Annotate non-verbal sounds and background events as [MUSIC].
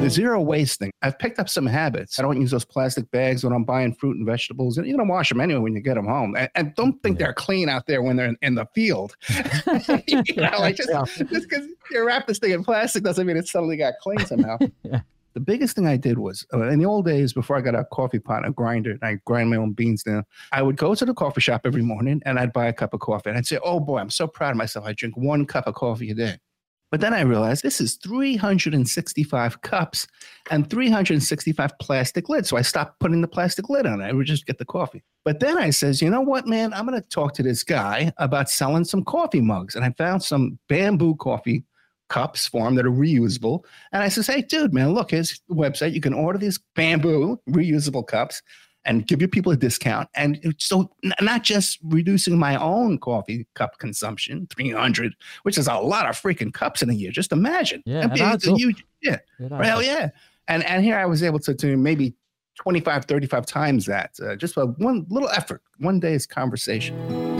The zero waste thing. I've picked up some habits. I don't use those plastic bags when I'm buying fruit and vegetables. And you're gonna wash them anyway when you get them home. And, and don't think they're clean out there when they're in, in the field. [LAUGHS] you know, like just just because you wrap this thing in plastic doesn't mean it suddenly got clean somehow. [LAUGHS] Yeah. The biggest thing I did was uh, in the old days before I got a coffee pot and a grinder and I grind my own beans down. I would go to the coffee shop every morning and I'd buy a cup of coffee and I'd say, "Oh boy, I'm so proud of myself. I drink one cup of coffee a day." But then I realized this is 365 cups and 365 plastic lids. So I stopped putting the plastic lid on it. I would just get the coffee. But then I says, you know what, man? I'm going to talk to this guy about selling some coffee mugs. And I found some bamboo coffee cups for him that are reusable. And I says, hey, dude, man, look, here's the website. You can order these bamboo reusable cups and give your people a discount. And so n- not just reducing my own coffee cup consumption, 300, which is a lot of freaking cups in a year. Just imagine. Yeah, That'd be- it's a huge, yeah. Well, hell yeah. And and here I was able to do maybe 25, 35 times that, uh, just one little effort, one day's conversation.